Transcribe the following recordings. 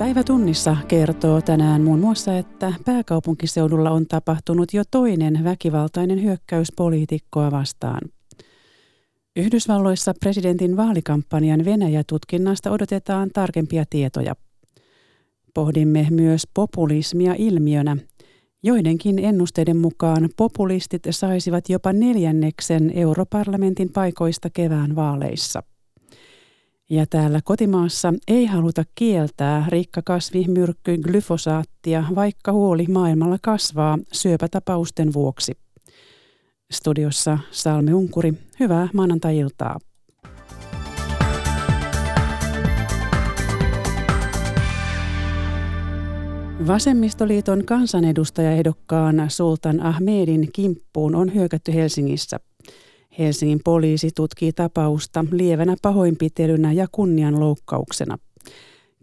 Päivä tunnissa kertoo tänään muun muassa, että pääkaupunkiseudulla on tapahtunut jo toinen väkivaltainen hyökkäys poliitikkoa vastaan. Yhdysvalloissa presidentin vaalikampanjan Venäjä-tutkinnasta odotetaan tarkempia tietoja. Pohdimme myös populismia ilmiönä. Joidenkin ennusteiden mukaan populistit saisivat jopa neljänneksen europarlamentin paikoista kevään vaaleissa. Ja täällä kotimaassa ei haluta kieltää rikkakasvimyrkky glyfosaattia, vaikka huoli maailmalla kasvaa syöpätapausten vuoksi. Studiossa Salme Unkuri, hyvää maanantai-iltaa. Vasemmistoliiton kansanedustajaehdokkaan Sultan Ahmedin kimppuun on hyökätty Helsingissä. Helsingin poliisi tutkii tapausta lievänä pahoinpitelynä ja kunnianloukkauksena.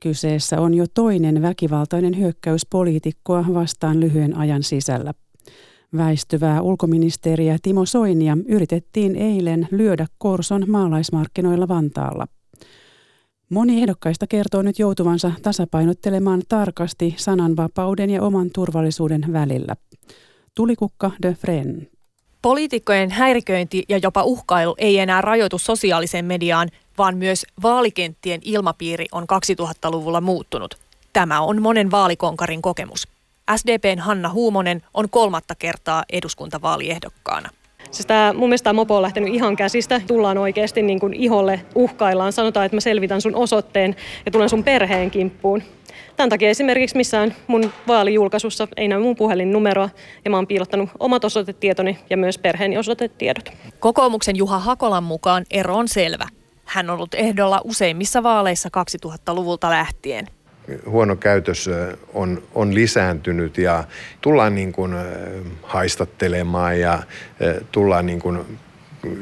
Kyseessä on jo toinen väkivaltainen hyökkäys poliitikkoa vastaan lyhyen ajan sisällä. Väistyvää ulkoministeriä Timo Soinia yritettiin eilen lyödä Korson maalaismarkkinoilla Vantaalla. Moni ehdokkaista kertoo nyt joutuvansa tasapainottelemaan tarkasti sananvapauden ja oman turvallisuuden välillä. Tulikukka de Fren. Poliitikkojen häiriköinti ja jopa uhkailu ei enää rajoitu sosiaaliseen mediaan, vaan myös vaalikenttien ilmapiiri on 2000-luvulla muuttunut. Tämä on monen vaalikonkarin kokemus. SDPn Hanna Huumonen on kolmatta kertaa eduskuntavaaliehdokkaana. Siis tää, mun mielestä tämä mopo on lähtenyt ihan käsistä. Tullaan oikeasti niin kuin iholle, uhkaillaan. Sanotaan, että mä selvitän sun osoitteen ja tulen sun perheen kimppuun. Tämän takia esimerkiksi missään mun vaalijulkaisussa ei näy mun puhelinnumeroa ja mä oon piilottanut omat osoitetietoni ja myös perheeni osoitetiedot. Kokoomuksen Juha Hakolan mukaan ero on selvä. Hän on ollut ehdolla useimmissa vaaleissa 2000-luvulta lähtien huono käytös on, on lisääntynyt ja tullaan niin kuin haistattelemaan ja tullaan niin kuin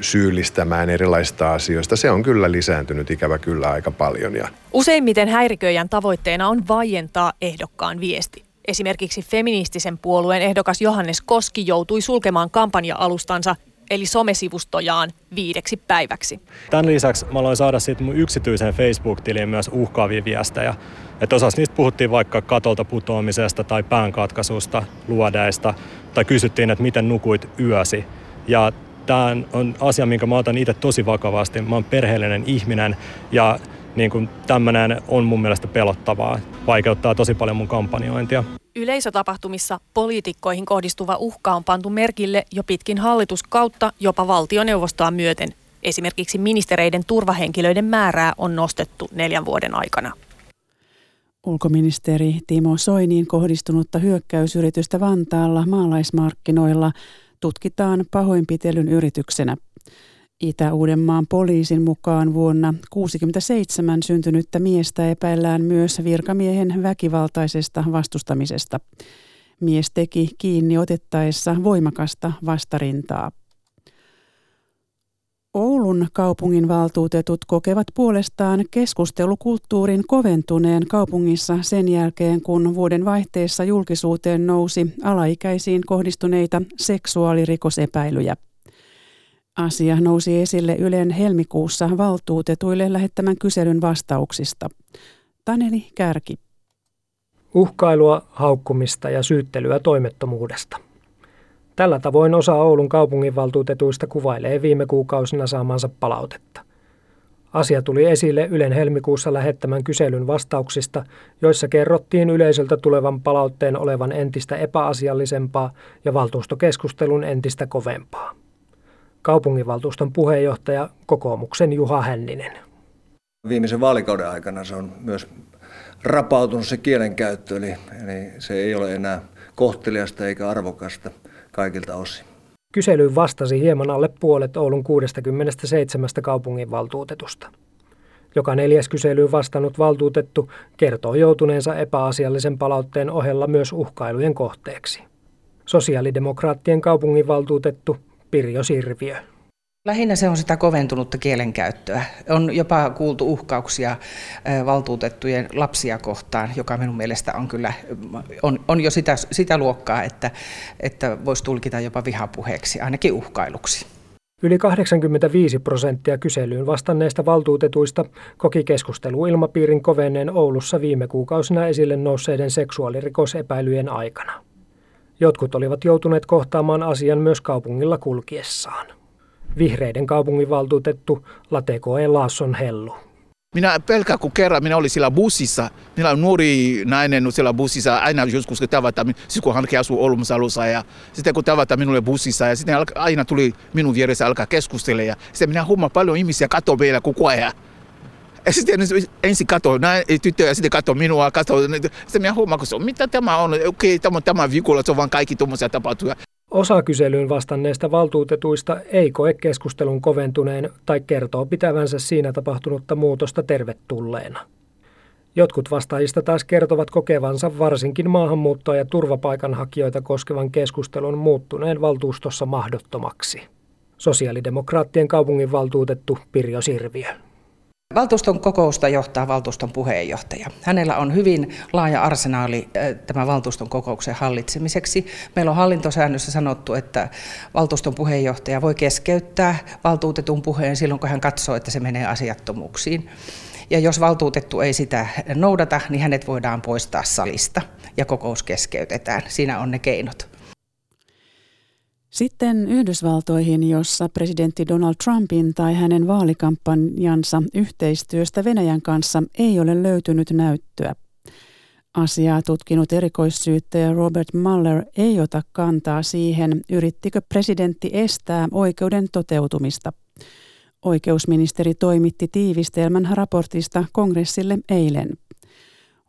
syyllistämään erilaisista asioista. Se on kyllä lisääntynyt ikävä kyllä aika paljon. Ja. Useimmiten häiriköijän tavoitteena on vaientaa ehdokkaan viesti. Esimerkiksi feministisen puolueen ehdokas Johannes Koski joutui sulkemaan kampanja-alustansa eli somesivustojaan viideksi päiväksi. Tämän lisäksi mä aloin saada siitä mun yksityiseen Facebook-tiliin myös uhkaavia viestejä. Että osassa niistä puhuttiin vaikka katolta putoamisesta tai päänkatkasusta, luodeista, tai kysyttiin, että miten nukuit yösi. Ja tämä on asia, minkä mä otan itse tosi vakavasti. Mä oon perheellinen ihminen ja niin kuin tämmöinen on mun mielestä pelottavaa. Vaikeuttaa tosi paljon mun kampanjointia. Yleisötapahtumissa poliitikkoihin kohdistuva uhka on pantu merkille jo pitkin hallituskautta jopa valtioneuvostoa myöten. Esimerkiksi ministereiden turvahenkilöiden määrää on nostettu neljän vuoden aikana. Ulkoministeri Timo Soiniin kohdistunutta hyökkäysyritystä Vantaalla maalaismarkkinoilla tutkitaan pahoinpitelyn yrityksenä. Itä-Uudenmaan poliisin mukaan vuonna 1967 syntynyttä miestä epäillään myös virkamiehen väkivaltaisesta vastustamisesta. Mies teki kiinni otettaessa voimakasta vastarintaa. Oulun kaupungin valtuutetut kokevat puolestaan keskustelukulttuurin koventuneen kaupungissa sen jälkeen, kun vuoden vaihteessa julkisuuteen nousi alaikäisiin kohdistuneita seksuaalirikosepäilyjä. Asia nousi esille Ylen helmikuussa valtuutetuille lähettämän kyselyn vastauksista. Taneli Kärki. Uhkailua, haukkumista ja syyttelyä toimettomuudesta. Tällä tavoin osa Oulun kaupunginvaltuutetuista kuvailee viime kuukausina saamansa palautetta. Asia tuli esille Ylen helmikuussa lähettämän kyselyn vastauksista, joissa kerrottiin yleisöltä tulevan palautteen olevan entistä epäasiallisempaa ja valtuustokeskustelun entistä kovempaa kaupunginvaltuuston puheenjohtaja kokoomuksen Juha Hänninen. Viimeisen vaalikauden aikana se on myös rapautunut se kielenkäyttö, eli, eli se ei ole enää kohteliasta eikä arvokasta kaikilta osin. Kyselyyn vastasi hieman alle puolet Oulun 67 kaupunginvaltuutetusta. Joka neljäs kyselyyn vastannut valtuutettu kertoo joutuneensa epäasiallisen palautteen ohella myös uhkailujen kohteeksi. Sosiaalidemokraattien kaupunginvaltuutettu Pirjo Sirviö. Lähinnä se on sitä koventunutta kielenkäyttöä. On jopa kuultu uhkauksia valtuutettujen lapsia kohtaan, joka minun mielestä on kyllä on, on jo sitä, sitä luokkaa, että, että voisi tulkita jopa vihapuheeksi, ainakin uhkailuksi. Yli 85 prosenttia kyselyyn vastanneista valtuutetuista koki keskusteluilmapiirin kovenneen Oulussa viime kuukausina esille nousseiden seksuaalirikosepäilyjen aikana. Jotkut olivat joutuneet kohtaamaan asian myös kaupungilla kulkiessaan. Vihreiden kaupunginvaltuutettu Latekoe Laasson Hellu. Minä pelkään, kun kerran minä olin siellä bussissa. Minä olen nuori nainen siellä bussissa. Aina joskus kun tavataan, siis kun hän asuu Olmsalossa ja sitten kun tavataan minulle bussissa ja sitten aina tuli minun vieressä alkaa keskustella. Ja sitten minä huomaan paljon ihmisiä katsoa meillä koko ajan. Ja sitten ensin kato näin tyttöjä, sitten kato minua, kato. Sitten minä huomaan, kun mitä tämä on. Okei, tämä on tämä viikolla, se on vain kaikki tuommoisia tapahtuja. Osa kyselyyn vastanneista valtuutetuista ei koe keskustelun koventuneen tai kertoo pitävänsä siinä tapahtunutta muutosta tervetulleena. Jotkut vastaajista taas kertovat kokevansa varsinkin maahanmuuttoa ja turvapaikanhakijoita koskevan keskustelun muuttuneen valtuustossa mahdottomaksi. Sosiaalidemokraattien kaupunginvaltuutettu Pirjo Sirviö. Valtuuston kokousta johtaa valtuuston puheenjohtaja. Hänellä on hyvin laaja arsenaali tämän valtuuston kokouksen hallitsemiseksi. Meillä on hallintosäännössä sanottu, että valtuuston puheenjohtaja voi keskeyttää valtuutetun puheen silloin, kun hän katsoo, että se menee asiattomuuksiin. Ja jos valtuutettu ei sitä noudata, niin hänet voidaan poistaa salista ja kokous keskeytetään. Siinä on ne keinot. Sitten Yhdysvaltoihin, jossa presidentti Donald Trumpin tai hänen vaalikampanjansa yhteistyöstä Venäjän kanssa ei ole löytynyt näyttöä. Asiaa tutkinut erikoissyyttäjä Robert Mueller ei ota kantaa siihen, yrittikö presidentti estää oikeuden toteutumista. Oikeusministeri toimitti tiivistelmän raportista kongressille eilen.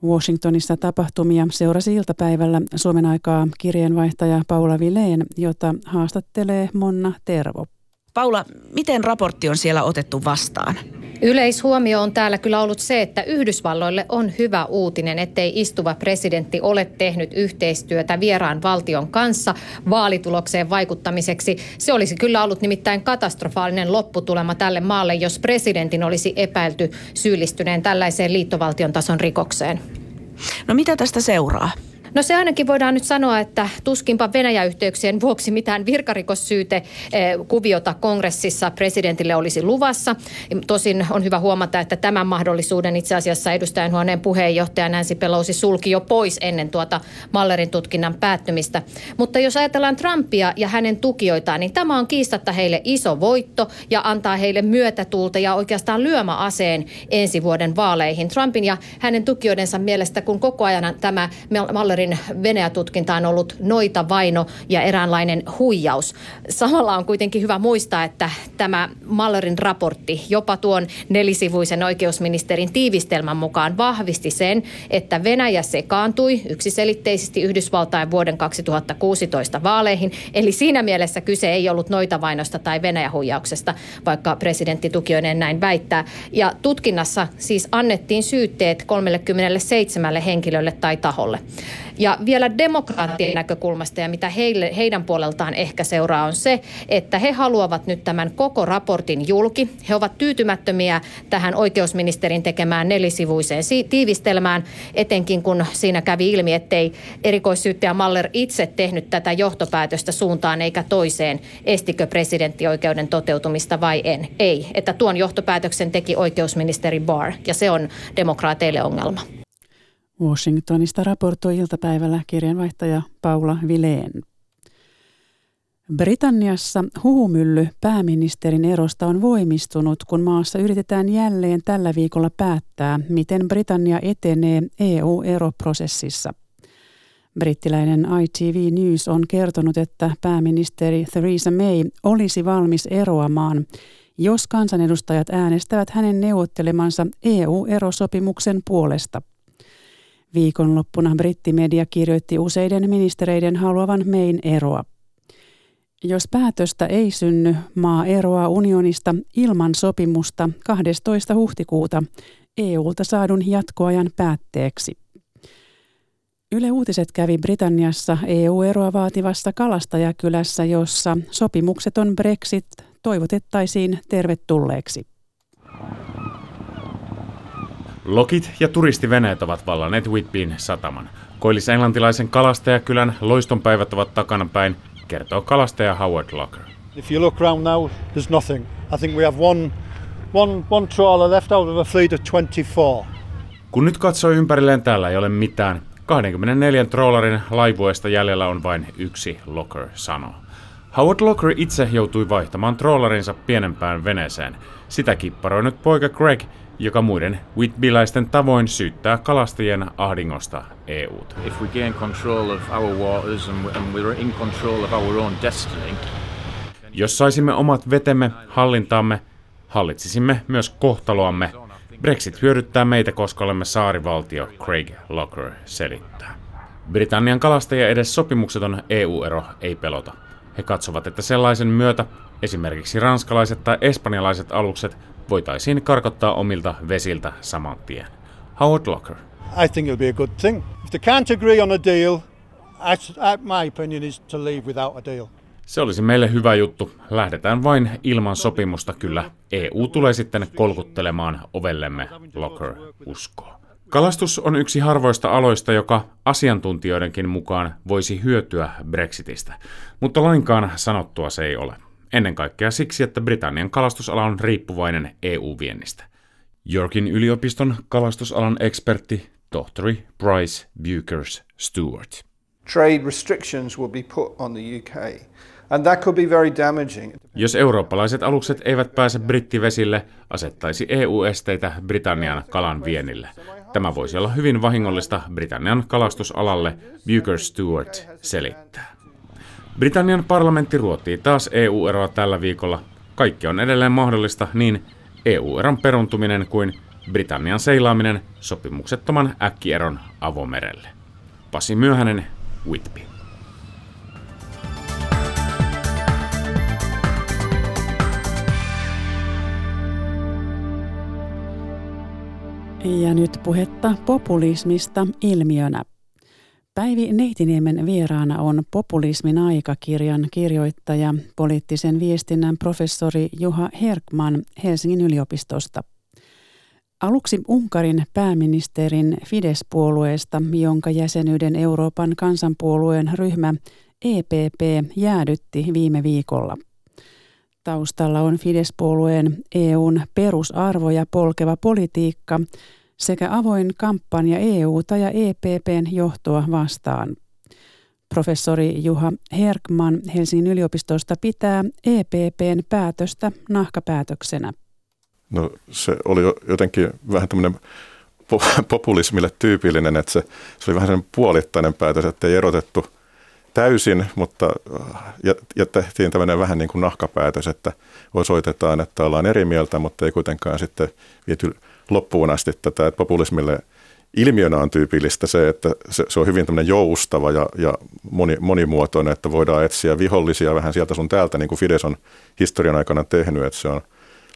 Washingtonissa tapahtumia seurasi iltapäivällä Suomen aikaa kirjeenvaihtaja Paula Vileen, jota haastattelee Monna Tervo. Paula, miten raportti on siellä otettu vastaan? Yleishuomio on täällä kyllä ollut se, että Yhdysvalloille on hyvä uutinen, ettei istuva presidentti ole tehnyt yhteistyötä vieraan valtion kanssa vaalitulokseen vaikuttamiseksi. Se olisi kyllä ollut nimittäin katastrofaalinen lopputulema tälle maalle, jos presidentin olisi epäilty syyllistyneen tällaiseen liittovaltion tason rikokseen. No mitä tästä seuraa? No se ainakin voidaan nyt sanoa, että tuskinpa Venäjä-yhteyksien vuoksi mitään virkarikossyyte eh, kuviota kongressissa presidentille olisi luvassa. Tosin on hyvä huomata, että tämän mahdollisuuden itse asiassa edustajanhuoneen puheenjohtaja Nancy Pelosi sulki jo pois ennen tuota Mallerin tutkinnan päättymistä. Mutta jos ajatellaan Trumpia ja hänen tukijoitaan, niin tämä on kiistatta heille iso voitto ja antaa heille myötätuulta ja oikeastaan lyömäaseen ensi vuoden vaaleihin. Trumpin ja hänen tukijoidensa mielestä, kun koko ajan tämä Mallerin Mallerin Venäjä-tutkinta on ollut noita vaino ja eräänlainen huijaus. Samalla on kuitenkin hyvä muistaa, että tämä Mallerin raportti jopa tuon nelisivuisen oikeusministerin tiivistelmän mukaan vahvisti sen, että Venäjä sekaantui yksiselitteisesti Yhdysvaltain vuoden 2016 vaaleihin. Eli siinä mielessä kyse ei ollut noita vainosta tai Venäjä-huijauksesta, vaikka presidentti Tukioinen näin väittää. Ja tutkinnassa siis annettiin syytteet 37 henkilölle tai taholle. Ja vielä demokraattien näkökulmasta ja mitä heille, heidän puoleltaan ehkä seuraa on se, että he haluavat nyt tämän koko raportin julki. He ovat tyytymättömiä tähän oikeusministerin tekemään nelisivuiseen tiivistelmään, etenkin kun siinä kävi ilmi, ettei erikoissyyttäjä Maller itse tehnyt tätä johtopäätöstä suuntaan eikä toiseen, estikö presidenttioikeuden toteutumista vai en. Ei, että tuon johtopäätöksen teki oikeusministeri Barr ja se on demokraateille ongelma. Washingtonista raportoi iltapäivällä kirjanvaihtaja Paula Vileen. Britanniassa huhumylly pääministerin erosta on voimistunut, kun maassa yritetään jälleen tällä viikolla päättää, miten Britannia etenee EU-eroprosessissa. Brittiläinen ITV News on kertonut, että pääministeri Theresa May olisi valmis eroamaan, jos kansanedustajat äänestävät hänen neuvottelemansa EU-erosopimuksen puolesta – Viikonloppuna brittimedia kirjoitti useiden ministereiden haluavan mein eroa. Jos päätöstä ei synny, maa eroaa unionista ilman sopimusta 12. huhtikuuta EUlta saadun jatkoajan päätteeksi. Yle Uutiset kävi Britanniassa EU-eroa vaativassa kalastajakylässä, jossa sopimukseton Brexit toivotettaisiin tervetulleeksi. Lokit ja turistiveneet ovat vallanneet Whitbyin sataman. Koillis-englantilaisen kalastajakylän loistonpäivät ovat takanapäin, kertoo kalastaja Howard Locker. If you look around now, there's nothing. I think we have one, one, one trawler left out of a fleet of 24. Kun nyt katsoo ympärilleen, täällä ei ole mitään. 24 trollarin laivueesta jäljellä on vain yksi Locker, sanoo. Howard Locker itse joutui vaihtamaan trollarinsa pienempään veneeseen. Sitä kipparoi nyt poika Greg, joka muiden Whitbyläisten tavoin syyttää kalastajien ahdingosta EUta. If we gain control of our waters and we're in control of our own destiny, jos saisimme omat vetemme hallintaamme, hallitsisimme myös kohtaloamme. Brexit hyödyttää meitä, koska olemme saarivaltio, Craig Locker selittää. Britannian kalastajia edes sopimukseton EU-ero ei pelota. He katsovat, että sellaisen myötä esimerkiksi ranskalaiset tai espanjalaiset alukset voitaisiin karkottaa omilta vesiltä saman tien. Howard Locker. I think it'll be a good thing. If they can't agree on a deal, my opinion is to leave without a deal. Se olisi meille hyvä juttu. Lähdetään vain ilman sopimusta kyllä. EU tulee sitten kolkuttelemaan ovellemme, Locker uskoo. Kalastus on yksi harvoista aloista, joka asiantuntijoidenkin mukaan voisi hyötyä Brexitistä, mutta lainkaan sanottua se ei ole. Ennen kaikkea siksi, että Britannian kalastusala on riippuvainen EU-viennistä. Yorkin yliopiston kalastusalan ekspertti tohtori Bryce Bukers Stewart. Trade restrictions will be put on the UK. And that could be very damaging. Jos eurooppalaiset alukset eivät pääse brittivesille, asettaisi EU esteitä Britannian kalan vienille. Tämä voisi olla hyvin vahingollista Britannian kalastusalalle, Buker Stewart selittää. Britannian parlamentti ruotii taas EU-eroa tällä viikolla. Kaikki on edelleen mahdollista, niin EU-eron peruntuminen kuin Britannian seilaaminen sopimuksettoman äkkieron avomerelle. Pasi Myöhänen, Whitby. Ja nyt puhetta populismista ilmiönä. Päivi Neitiniemen vieraana on Populismin aikakirjan kirjoittaja, poliittisen viestinnän professori Juha Herkman Helsingin yliopistosta. Aluksi Unkarin pääministerin Fidesz-puolueesta, jonka jäsenyyden Euroopan kansanpuolueen ryhmä EPP jäädytti viime viikolla. Taustalla on Fidesz-puolueen EUn perusarvoja polkeva politiikka sekä avoin kampanja EUta ja EPPn johtoa vastaan. Professori Juha Herkman Helsingin yliopistosta pitää EPPn päätöstä nahkapäätöksenä. No se oli jotenkin vähän tämmöinen populismille tyypillinen, että se, se oli vähän sellainen puolittainen päätös, että ei erotettu – täysin, mutta ja, ja tehtiin tämmöinen vähän niin kuin nahkapäätös, että osoitetaan, että ollaan eri mieltä, mutta ei kuitenkaan sitten viety loppuun asti tätä, että populismille ilmiönä on tyypillistä se, että se, se on hyvin tämmöinen joustava ja, ja moni, monimuotoinen, että voidaan etsiä vihollisia vähän sieltä sun täältä, niin kuin Fides on historian aikana tehnyt, että se on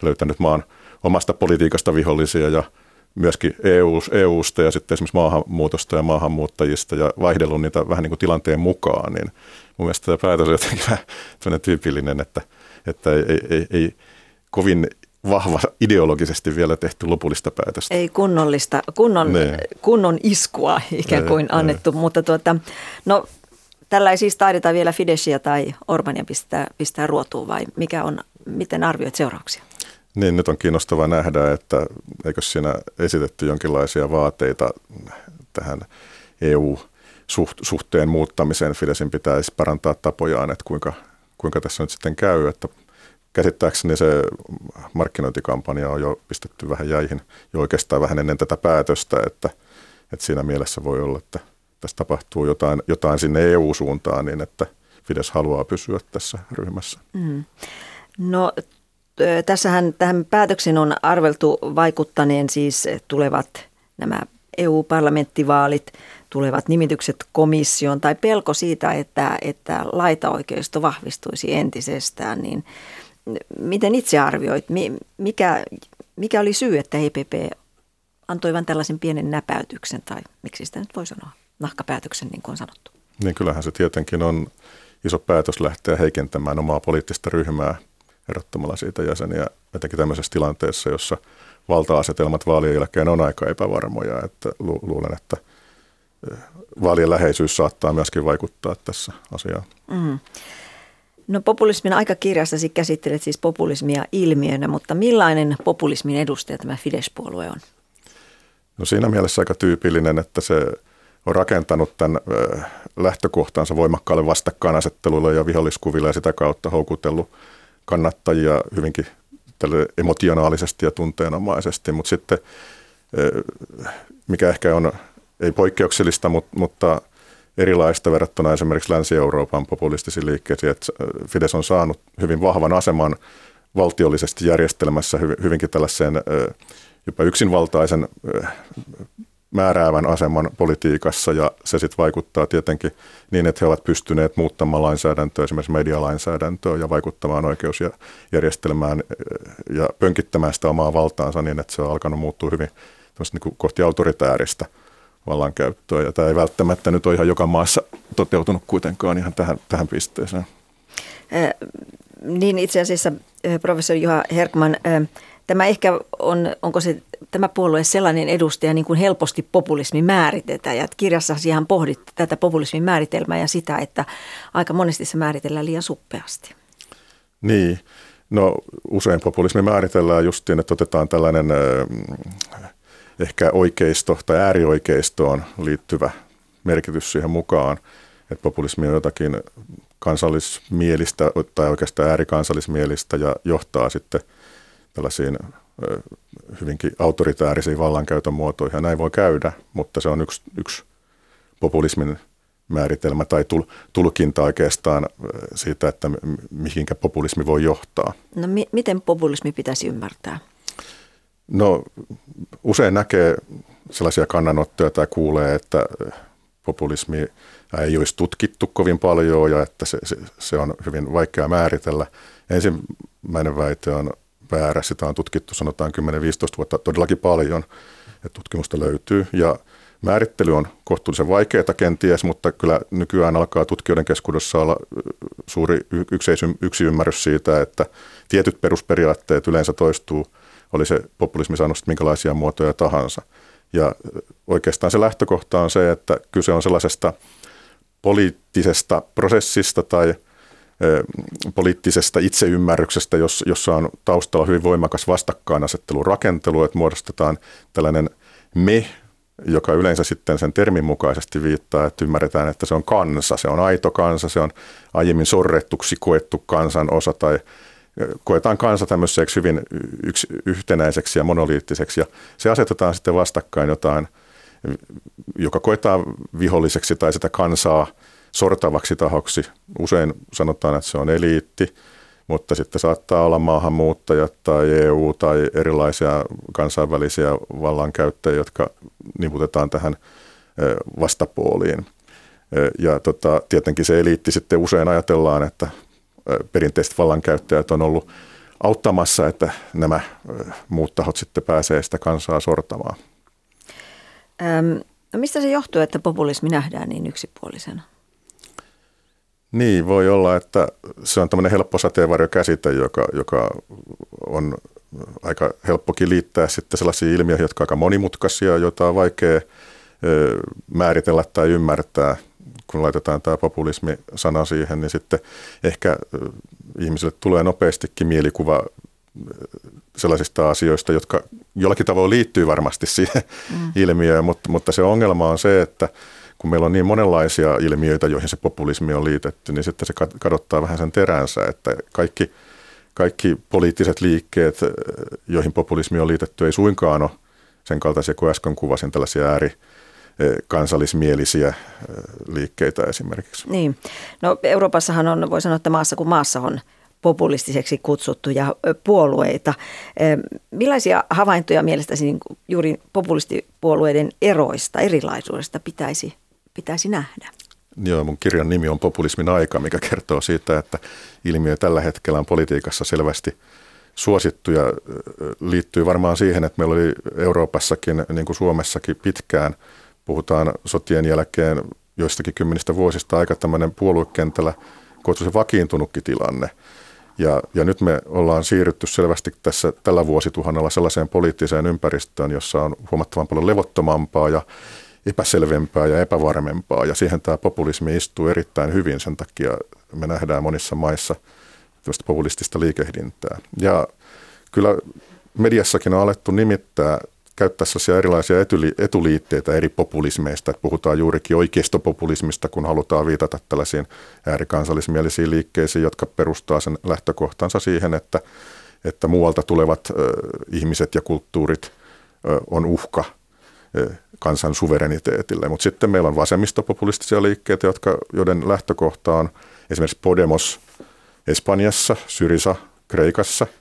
löytänyt maan omasta politiikasta vihollisia ja myöskin EU, EUsta ja sitten esimerkiksi maahanmuutosta ja maahanmuuttajista ja vaihdellut niitä vähän niin kuin tilanteen mukaan, niin mun mielestä tämä päätös on jotenkin vähän tyypillinen, että, että ei, ei, ei, ei kovin vahva ideologisesti vielä tehty lopullista päätöstä. Ei kunnollista, kunnon, ne. kunnon iskua ikään kuin ne, annettu, ne. mutta tuota, no tällä ei siis taideta vielä Fideszia tai Orbania pistää, pistää ruotuun vai mikä on, miten arvioit seurauksia? Niin, nyt on kiinnostavaa nähdä, että eikö siinä esitetty jonkinlaisia vaateita tähän EU-suhteen muuttamiseen. Fidesin pitäisi parantaa tapojaan, että kuinka, kuinka tässä nyt sitten käy. Että käsittääkseni se markkinointikampanja on jo pistetty vähän jäihin jo oikeastaan vähän ennen tätä päätöstä, että, että siinä mielessä voi olla, että tässä tapahtuu jotain, jotain sinne EU-suuntaan niin, että Fides haluaa pysyä tässä ryhmässä. Mm. No tässähän tähän päätöksen on arveltu vaikuttaneen siis tulevat nämä EU-parlamenttivaalit, tulevat nimitykset komission tai pelko siitä, että, että laitaoikeisto vahvistuisi entisestään, niin miten itse arvioit, mikä, mikä oli syy, että EPP antoi vain tällaisen pienen näpäytyksen tai miksi sitä nyt voi sanoa, nahkapäätöksen niin kuin on sanottu? Niin kyllähän se tietenkin on iso päätös lähteä heikentämään omaa poliittista ryhmää erottamalla siitä jäseniä, etenkin tämmöisessä tilanteessa, jossa valta-asetelmat vaalien jälkeen on aika epävarmoja, että lu- luulen, että vaalien läheisyys saattaa myöskin vaikuttaa tässä asiaan. Mm. No populismin aikakirjassasi käsittelet siis populismia ilmiönä, mutta millainen populismin edustaja tämä Fidesz-puolue on? No siinä mielessä aika tyypillinen, että se on rakentanut tämän lähtökohtaansa voimakkaalle vastakkainasettelulle ja viholliskuville ja sitä kautta houkutellut kannattajia hyvinkin tälle emotionaalisesti ja tunteenomaisesti, mutta sitten mikä ehkä on ei poikkeuksellista, mutta, mutta erilaista verrattuna esimerkiksi Länsi-Euroopan populistisiin liikkeisiin, että Fides on saanut hyvin vahvan aseman valtiollisesti järjestelmässä hyvinkin tällaiseen jopa yksinvaltaisen määräävän aseman politiikassa ja se sitten vaikuttaa tietenkin niin, että he ovat pystyneet muuttamaan lainsäädäntöä, esimerkiksi medialainsäädäntöä ja vaikuttamaan oikeusjärjestelmään ja pönkittämään sitä omaa valtaansa niin, että se on alkanut muuttua hyvin niin kuin kohti autoritääristä vallankäyttöä ja tämä ei välttämättä nyt ole ihan joka maassa toteutunut kuitenkaan ihan tähän, tähän pisteeseen. Äh, niin itse asiassa professori Juha Herkman, äh, tämä ehkä on, onko se tämä puolue sellainen edustaja, niin kuin helposti populismi määritetään. Ja kirjassa ihan pohdit tätä populismin määritelmää ja sitä, että aika monesti se määritellään liian suppeasti. Niin, no usein populismi määritellään justiin, että otetaan tällainen ehkä oikeisto tai äärioikeistoon liittyvä merkitys siihen mukaan, että populismi on jotakin kansallismielistä tai oikeastaan äärikansallismielistä ja johtaa sitten tällaisiin hyvinkin autoritäärisiin vallankäytön muotoihin. Ja näin voi käydä, mutta se on yksi, yksi populismin määritelmä tai tul, tulkinta oikeastaan siitä, että mihinkä populismi voi johtaa. No mi- miten populismi pitäisi ymmärtää? No usein näkee sellaisia kannanottoja tai kuulee, että populismi ei olisi tutkittu kovin paljon ja että se, se, se on hyvin vaikea määritellä. Ensimmäinen väite on väärä. Sitä on tutkittu sanotaan 10-15 vuotta todellakin paljon, että tutkimusta löytyy. Ja määrittely on kohtuullisen vaikeaa kenties, mutta kyllä nykyään alkaa tutkijoiden keskuudessa olla suuri yksi ymmärrys siitä, että tietyt perusperiaatteet yleensä toistuu, oli se populismi saanut minkälaisia muotoja tahansa. Ja oikeastaan se lähtökohta on se, että kyse on sellaisesta poliittisesta prosessista tai – poliittisesta itseymmärryksestä, jossa on taustalla hyvin voimakas vastakkainasettelun rakentelu, että muodostetaan tällainen me, joka yleensä sitten sen termin mukaisesti viittaa, että ymmärretään, että se on kansa, se on aito kansa, se on aiemmin sorrettuksi koettu kansan osa tai koetaan kansa tämmöiseksi hyvin yks, yhtenäiseksi ja monoliittiseksi. Ja se asetetaan sitten vastakkain jotain, joka koetaan viholliseksi tai sitä kansaa – sortavaksi tahoksi. Usein sanotaan, että se on eliitti, mutta sitten saattaa olla maahanmuuttajat tai EU tai erilaisia kansainvälisiä vallankäyttäjiä, jotka niputetaan tähän vastapuoliin. Ja tota, tietenkin se eliitti sitten usein ajatellaan, että perinteiset vallankäyttäjät on ollut auttamassa, että nämä muut tahot sitten pääsee sitä kansaa sortamaan. Öm, no mistä se johtuu, että populismi nähdään niin yksipuolisena? Niin, voi olla, että se on tämmöinen helppo sateenvarjokäsite, joka, joka on aika helppokin liittää sitten sellaisia ilmiöihin, jotka ovat aika monimutkaisia, joita on vaikea määritellä tai ymmärtää. Kun laitetaan tämä populismi-sana siihen, niin sitten ehkä ihmisille tulee nopeastikin mielikuva sellaisista asioista, jotka jollakin tavoin liittyy varmasti siihen mm. ilmiöön, mutta, mutta se ongelma on se, että kun meillä on niin monenlaisia ilmiöitä, joihin se populismi on liitetty, niin sitten se kadottaa vähän sen teränsä, että kaikki, kaikki poliittiset liikkeet, joihin populismi on liitetty, ei suinkaan ole sen kaltaisia kuin äsken kuvasin, tällaisia ääri, kansallismielisiä liikkeitä esimerkiksi. Niin. No Euroopassahan on, voi sanoa, että maassa kuin maassa on populistiseksi kutsuttuja puolueita. Millaisia havaintoja mielestäsi niin juuri populistipuolueiden eroista, erilaisuudesta pitäisi pitäisi nähdä? Joo, mun kirjan nimi on Populismin aika, mikä kertoo siitä, että ilmiö tällä hetkellä on politiikassa selvästi suosittu ja liittyy varmaan siihen, että meillä oli Euroopassakin, niin kuin Suomessakin pitkään, puhutaan sotien jälkeen joistakin kymmenistä vuosista aika tämmöinen puoluekentällä kohtuullisen vakiintunutkin tilanne. Ja, ja nyt me ollaan siirrytty selvästi tässä tällä vuosituhannella sellaiseen poliittiseen ympäristöön, jossa on huomattavan paljon levottomampaa ja epäselvempää ja epävarmempaa. Ja siihen tämä populismi istuu erittäin hyvin. Sen takia me nähdään monissa maissa populistista liikehdintää. Ja kyllä mediassakin on alettu nimittää käyttää sellaisia erilaisia etuli, etuliitteitä eri populismeista. Että puhutaan juurikin oikeistopopulismista, kun halutaan viitata tällaisiin äärikansallismielisiin liikkeisiin, jotka perustaa sen lähtökohtansa siihen, että, että muualta tulevat ö, ihmiset ja kulttuurit ö, on uhka kansan suvereniteetille. Mutta sitten meillä on vasemmistopopulistisia liikkeitä, jotka, joiden lähtökohta on esimerkiksi Podemos Espanjassa, Syrisa Kreikassa –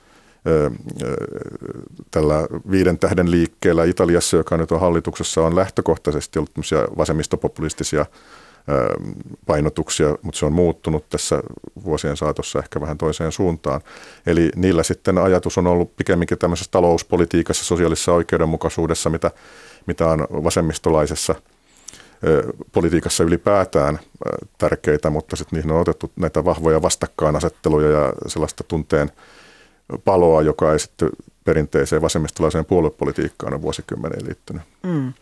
tällä viiden tähden liikkeellä Italiassa, joka nyt on hallituksessa, on lähtökohtaisesti ollut vasemmistopopulistisia painotuksia, mutta se on muuttunut tässä vuosien saatossa ehkä vähän toiseen suuntaan. Eli niillä sitten ajatus on ollut pikemminkin tämmöisessä talouspolitiikassa, sosiaalisessa oikeudenmukaisuudessa, mitä, mitä on vasemmistolaisessa politiikassa ylipäätään tärkeitä, mutta sitten niihin on otettu näitä vahvoja vastakkainasetteluja ja sellaista tunteen paloa, joka ei sitten perinteiseen vasemmistolaiseen puoluepolitiikkaan on vuosikymmenen liittynyt. Mm.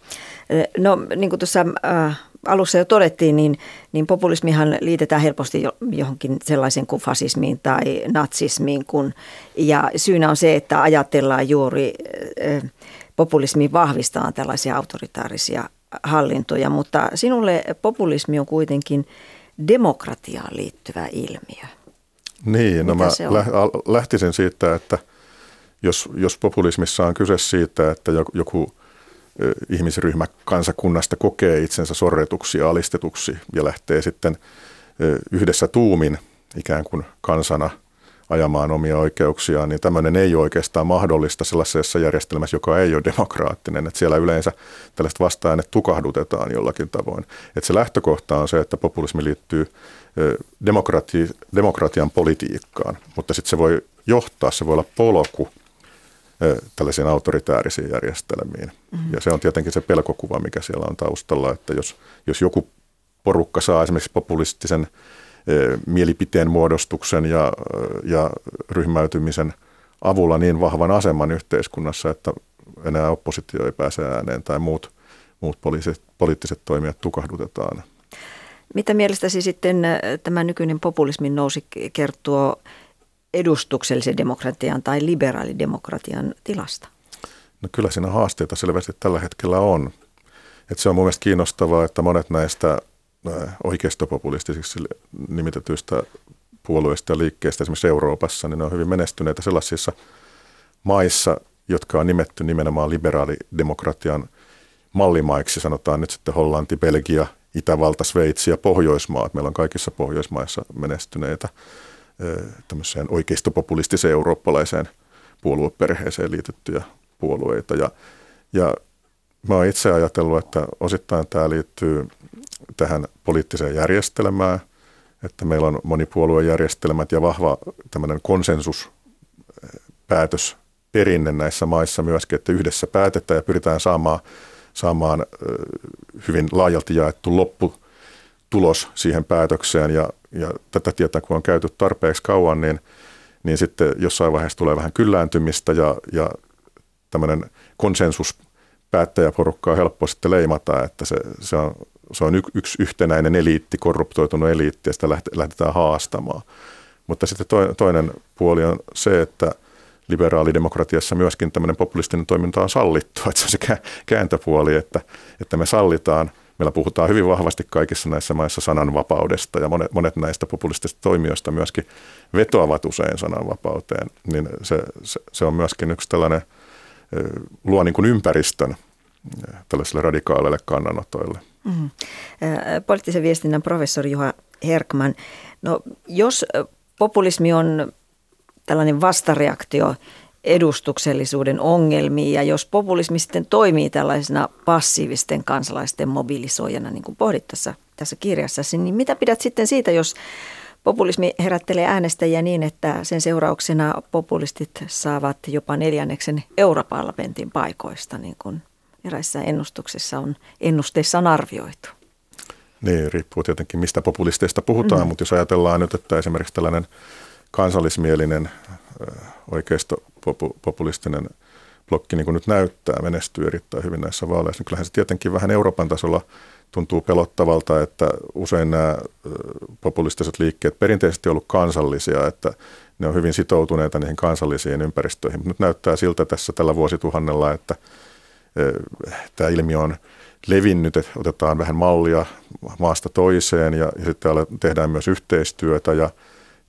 No niin kuin tuossa äh, alussa jo todettiin, niin, niin populismihan liitetään helposti johonkin sellaisen kuin fasismiin tai natsismiin. Kun, ja syynä on se, että ajatellaan juuri äh, populismi vahvistaa tällaisia autoritaarisia hallintoja, mutta sinulle populismi on kuitenkin demokratiaan liittyvä ilmiö. Niin, no mä lähtisin siitä, että jos, jos populismissa on kyse siitä, että joku ihmisryhmä kansakunnasta kokee itsensä sorretuksi ja alistetuksi ja lähtee sitten yhdessä tuumin ikään kuin kansana ajamaan omia oikeuksiaan, niin tämmöinen ei ole oikeastaan mahdollista sellaisessa järjestelmässä, joka ei ole demokraattinen. Että siellä yleensä tällaiset vasta-äänet tukahdutetaan jollakin tavoin. Että se lähtökohta on se, että populismi liittyy demokrati, demokratian politiikkaan, mutta sitten se voi johtaa, se voi olla polku tällaisiin autoritäärisiin järjestelmiin. Mm-hmm. Ja se on tietenkin se pelkokuva, mikä siellä on taustalla, että jos, jos joku porukka saa esimerkiksi populistisen mielipiteen muodostuksen ja, ja ryhmäytymisen avulla niin vahvan aseman yhteiskunnassa, että enää oppositio ei pääse ääneen tai muut, muut poliittiset, poliittiset toimijat tukahdutetaan – mitä mielestäsi sitten tämä nykyinen populismin nousi kertoo edustuksellisen demokratian tai liberaalidemokratian tilasta? No kyllä siinä haasteita selvästi tällä hetkellä on. Et se on mun mielestä kiinnostavaa, että monet näistä oikeistopopulistisiksi nimitetyistä puolueista ja liikkeistä esimerkiksi Euroopassa, niin ne on hyvin menestyneitä sellaisissa maissa, jotka on nimetty nimenomaan liberaalidemokratian mallimaiksi, sanotaan nyt sitten Hollanti, Belgia, Itävalta, Sveitsi ja Pohjoismaat. Meillä on kaikissa Pohjoismaissa menestyneitä tämmöiseen oikeistopopulistiseen eurooppalaiseen puolueperheeseen liitettyjä puolueita. Ja, ja mä oon itse ajatellut, että osittain tämä liittyy tähän poliittiseen järjestelmään, että meillä on monipuoluejärjestelmät ja vahva tämmöinen konsensuspäätös perinne näissä maissa myöskin, että yhdessä päätetään ja pyritään saamaan saamaan hyvin laajalti jaettu lopputulos siihen päätökseen. Ja, ja tätä tietä, kun on käyty tarpeeksi kauan, niin, niin sitten jossain vaiheessa tulee vähän kyllääntymistä ja, ja tämmöinen konsensus päättäjäporukkaa helppo sitten leimata, että se, se on, se on yksi yhtenäinen eliitti, korruptoitunut eliitti ja sitä lähdetään haastamaan. Mutta sitten toinen puoli on se, että – liberaalidemokratiassa myöskin tämmöinen populistinen toiminta on sallittu. Että se on se kääntöpuoli, että, että me sallitaan, meillä puhutaan hyvin vahvasti kaikissa näissä maissa sananvapaudesta ja monet, monet näistä populistisista toimijoista myöskin vetoavat usein sananvapauteen, niin se, se, se on myöskin yksi tällainen, luo niin kuin ympäristön tällaisille radikaaleille kannanotoille. Mm-hmm. Poliittisen viestinnän professori Juha Herkman, no jos populismi on tällainen vastareaktio edustuksellisuuden ongelmiin. Ja jos populismi sitten toimii tällaisena passiivisten kansalaisten mobilisoijana, niin kuin pohdit tässä, tässä kirjassa, niin mitä pidät sitten siitä, jos populismi herättelee äänestäjiä niin, että sen seurauksena populistit saavat jopa neljänneksen europarlamentin paikoista, niin kuin eräissä ennustuksissa on, ennusteissa on arvioitu? Niin, riippuu tietenkin mistä populisteista puhutaan, mm. mutta jos ajatellaan nyt, että esimerkiksi tällainen kansallismielinen oikeistopopulistinen blokki niin kuin nyt näyttää, menestyy erittäin hyvin näissä vaaleissa, niin kyllähän se tietenkin vähän Euroopan tasolla tuntuu pelottavalta, että usein nämä populistiset liikkeet perinteisesti ollut kansallisia, että ne on hyvin sitoutuneita niihin kansallisiin ympäristöihin. Mutta nyt näyttää siltä tässä tällä vuosituhannella, että tämä ilmiö on levinnyt, että otetaan vähän mallia maasta toiseen ja, ja sitten tehdään myös yhteistyötä ja,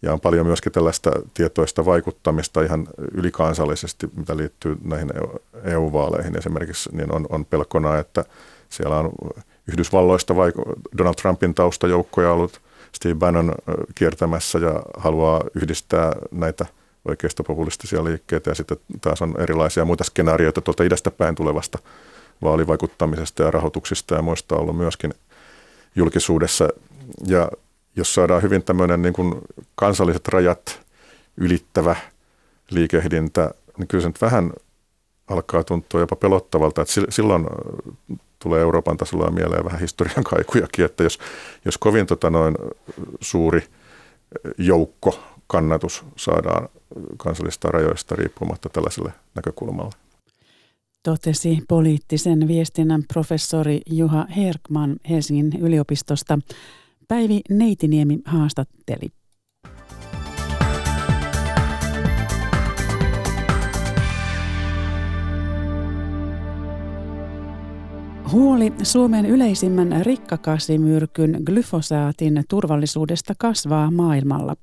ja on paljon myöskin tällaista tietoista vaikuttamista ihan ylikansallisesti, mitä liittyy näihin EU-vaaleihin esimerkiksi, niin on, on pelkona, että siellä on Yhdysvalloista vaikka Donald Trumpin taustajoukkoja ollut Steve Bannon kiertämässä ja haluaa yhdistää näitä oikeista populistisia liikkeitä ja sitten taas on erilaisia muita skenaarioita tuolta idästä päin tulevasta vaalivaikuttamisesta ja rahoituksista ja muista ollut myöskin julkisuudessa. Ja jos saadaan hyvin tämmöinen niin kuin kansalliset rajat ylittävä liikehdintä, niin kyllä se nyt vähän alkaa tuntua jopa pelottavalta, että silloin tulee Euroopan tasolla mieleen vähän historian kaikujakin, että jos, jos kovin tota noin suuri joukko kannatus saadaan kansallisista rajoista riippumatta tällaiselle näkökulmalle. Totesi poliittisen viestinnän professori Juha Herkman Helsingin yliopistosta. Päivi Neitiniemi haastatteli. Huoli Suomen yleisimmän rikkakasimyrkyn glyfosaatin turvallisuudesta kasvaa maailmalla.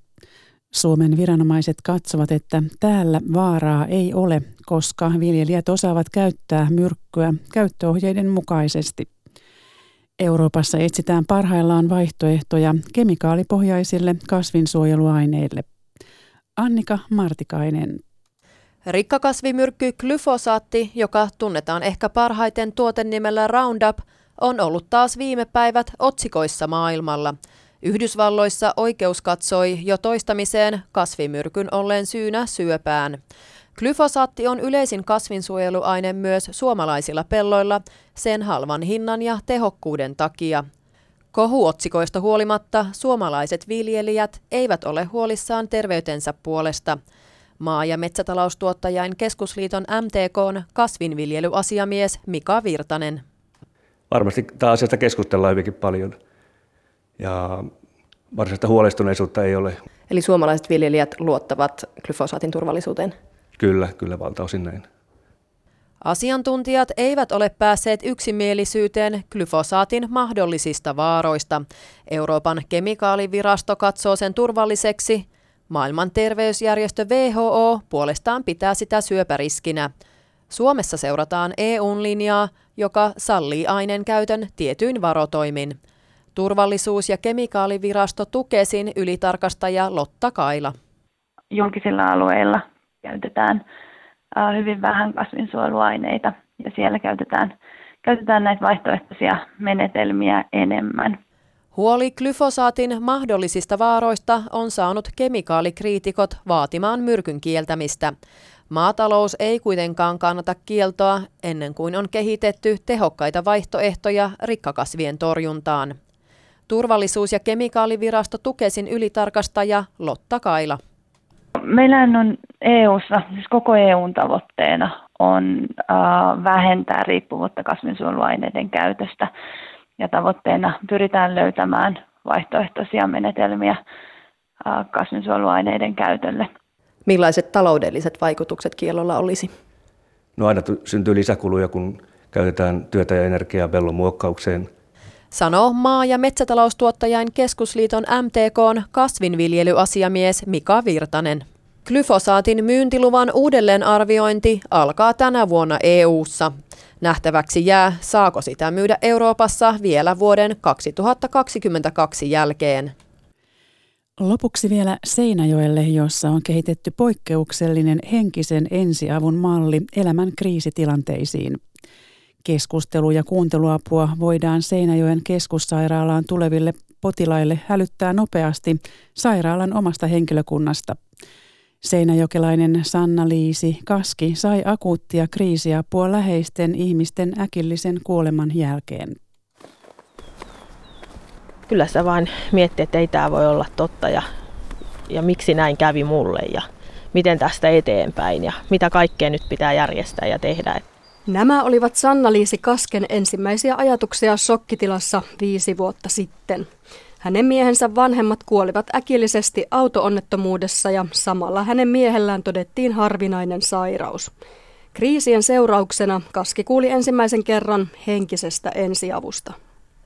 Suomen viranomaiset katsovat, että täällä vaaraa ei ole, koska viljelijät osaavat käyttää myrkkyä käyttöohjeiden mukaisesti. Euroopassa etsitään parhaillaan vaihtoehtoja kemikaalipohjaisille kasvinsuojeluaineille. Annika Martikainen. Rikkakasvimyrkky glyfosaatti, joka tunnetaan ehkä parhaiten tuotennimellä Roundup, on ollut taas viime päivät otsikoissa maailmalla. Yhdysvalloissa oikeus katsoi jo toistamiseen kasvimyrkyn olleen syynä syöpään. Glyfosaatti on yleisin kasvinsuojeluaine myös suomalaisilla pelloilla sen halvan hinnan ja tehokkuuden takia. Kohuotsikoista huolimatta suomalaiset viljelijät eivät ole huolissaan terveytensä puolesta – Maa- ja metsätaloustuottajain keskusliiton MTKn kasvinviljelyasiamies Mika Virtanen. Varmasti tämä asiasta keskustellaan hyvinkin paljon ja varsinaista huolestuneisuutta ei ole. Eli suomalaiset viljelijät luottavat glyfosaatin turvallisuuteen? Kyllä, kyllä valtaosin näin. Asiantuntijat eivät ole päässeet yksimielisyyteen glyfosaatin mahdollisista vaaroista. Euroopan kemikaalivirasto katsoo sen turvalliseksi, Maailman terveysjärjestö WHO puolestaan pitää sitä syöpäriskinä. Suomessa seurataan EUn linjaa, joka sallii aineen käytön tietyin varotoimin. Turvallisuus- ja kemikaalivirasto Tukesin ylitarkastaja Lotta Kaila. Julkisilla alueilla käytetään hyvin vähän kasvinsuojeluaineita ja siellä käytetään, käytetään näitä vaihtoehtoisia menetelmiä enemmän. Huoli glyfosaatin mahdollisista vaaroista on saanut kemikaalikriitikot vaatimaan myrkyn kieltämistä. Maatalous ei kuitenkaan kannata kieltoa ennen kuin on kehitetty tehokkaita vaihtoehtoja rikkakasvien torjuntaan. Turvallisuus- ja kemikaalivirasto Tukesin ylitarkastaja Lotta Kaila. Meillä on EU:ssa, siis koko EUn tavoitteena on äh, vähentää riippuvuutta kasvinsuojeluaineiden käytöstä ja tavoitteena pyritään löytämään vaihtoehtoisia menetelmiä kasvinsuojeluaineiden käytölle. Millaiset taloudelliset vaikutukset kielolla olisi? No aina syntyy lisäkuluja, kun käytetään työtä ja energiaa pellon muokkaukseen. Sanoo maa- ja metsätaloustuottajain keskusliiton MTKn kasvinviljelyasiamies Mika Virtanen. Glyfosaatin myyntiluvan uudelleenarviointi alkaa tänä vuonna EU:ssa. Nähtäväksi jää, saako sitä myydä Euroopassa vielä vuoden 2022 jälkeen. Lopuksi vielä Seinäjoelle, jossa on kehitetty poikkeuksellinen henkisen ensiavun malli elämän kriisitilanteisiin. Keskustelu- ja kuunteluapua voidaan Seinäjoen keskussairaalaan tuleville potilaille hälyttää nopeasti sairaalan omasta henkilökunnasta – Seinäjokelainen Sanna-Liisi Kaski sai akuuttia kriisiapua läheisten ihmisten äkillisen kuoleman jälkeen. Kyllä sä vaan miettii, että ei tämä voi olla totta ja, ja miksi näin kävi mulle ja miten tästä eteenpäin ja mitä kaikkea nyt pitää järjestää ja tehdä. Nämä olivat Sanna-Liisi Kasken ensimmäisiä ajatuksia shokkitilassa viisi vuotta sitten. Hänen miehensä vanhemmat kuolivat äkillisesti autoonnettomuudessa ja samalla hänen miehellään todettiin harvinainen sairaus. Kriisien seurauksena Kaski kuuli ensimmäisen kerran henkisestä ensiavusta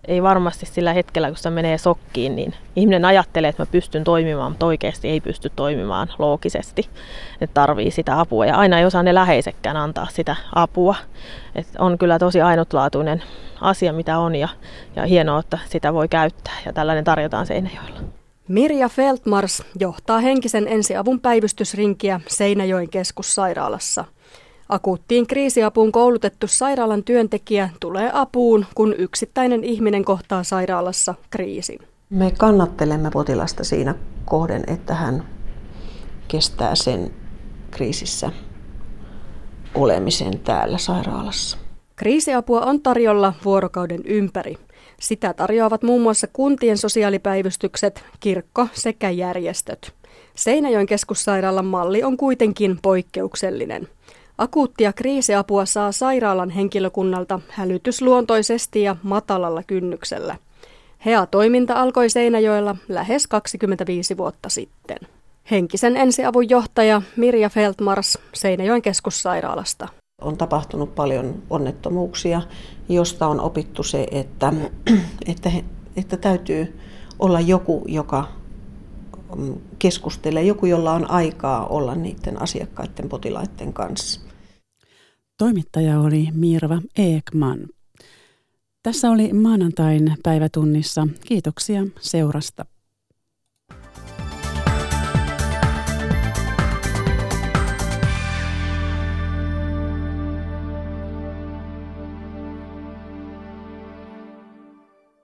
ei varmasti sillä hetkellä, kun se menee sokkiin, niin ihminen ajattelee, että mä pystyn toimimaan, mutta oikeasti ei pysty toimimaan loogisesti. Että tarvii sitä apua ja aina ei osaa ne läheisekään antaa sitä apua. Et on kyllä tosi ainutlaatuinen asia, mitä on ja, ja hienoa, että sitä voi käyttää ja tällainen tarjotaan Seinäjoella. Mirja Feldmars johtaa henkisen ensiavun päivystysrinkiä Seinäjoen keskussairaalassa – Akuuttiin kriisiapuun koulutettu sairaalan työntekijä tulee apuun, kun yksittäinen ihminen kohtaa sairaalassa kriisin. Me kannattelemme potilasta siinä kohden, että hän kestää sen kriisissä olemisen täällä sairaalassa. Kriisiapua on tarjolla vuorokauden ympäri. Sitä tarjoavat muun muassa kuntien sosiaalipäivystykset, kirkko sekä järjestöt. Seinäjoen keskussairaalan malli on kuitenkin poikkeuksellinen – Akuuttia kriisiapua saa sairaalan henkilökunnalta hälytysluontoisesti ja matalalla kynnyksellä. HEA-toiminta alkoi Seinäjoella lähes 25 vuotta sitten. Henkisen ensiavun johtaja Mirja Feldmars Seinäjoen keskussairaalasta. On tapahtunut paljon onnettomuuksia, josta on opittu se, että, että, että täytyy olla joku, joka mm, keskustelee, joku, jolla on aikaa olla niiden asiakkaiden potilaiden kanssa. Toimittaja oli Mirva Ekman. Tässä oli maanantain päivätunnissa. Kiitoksia seurasta.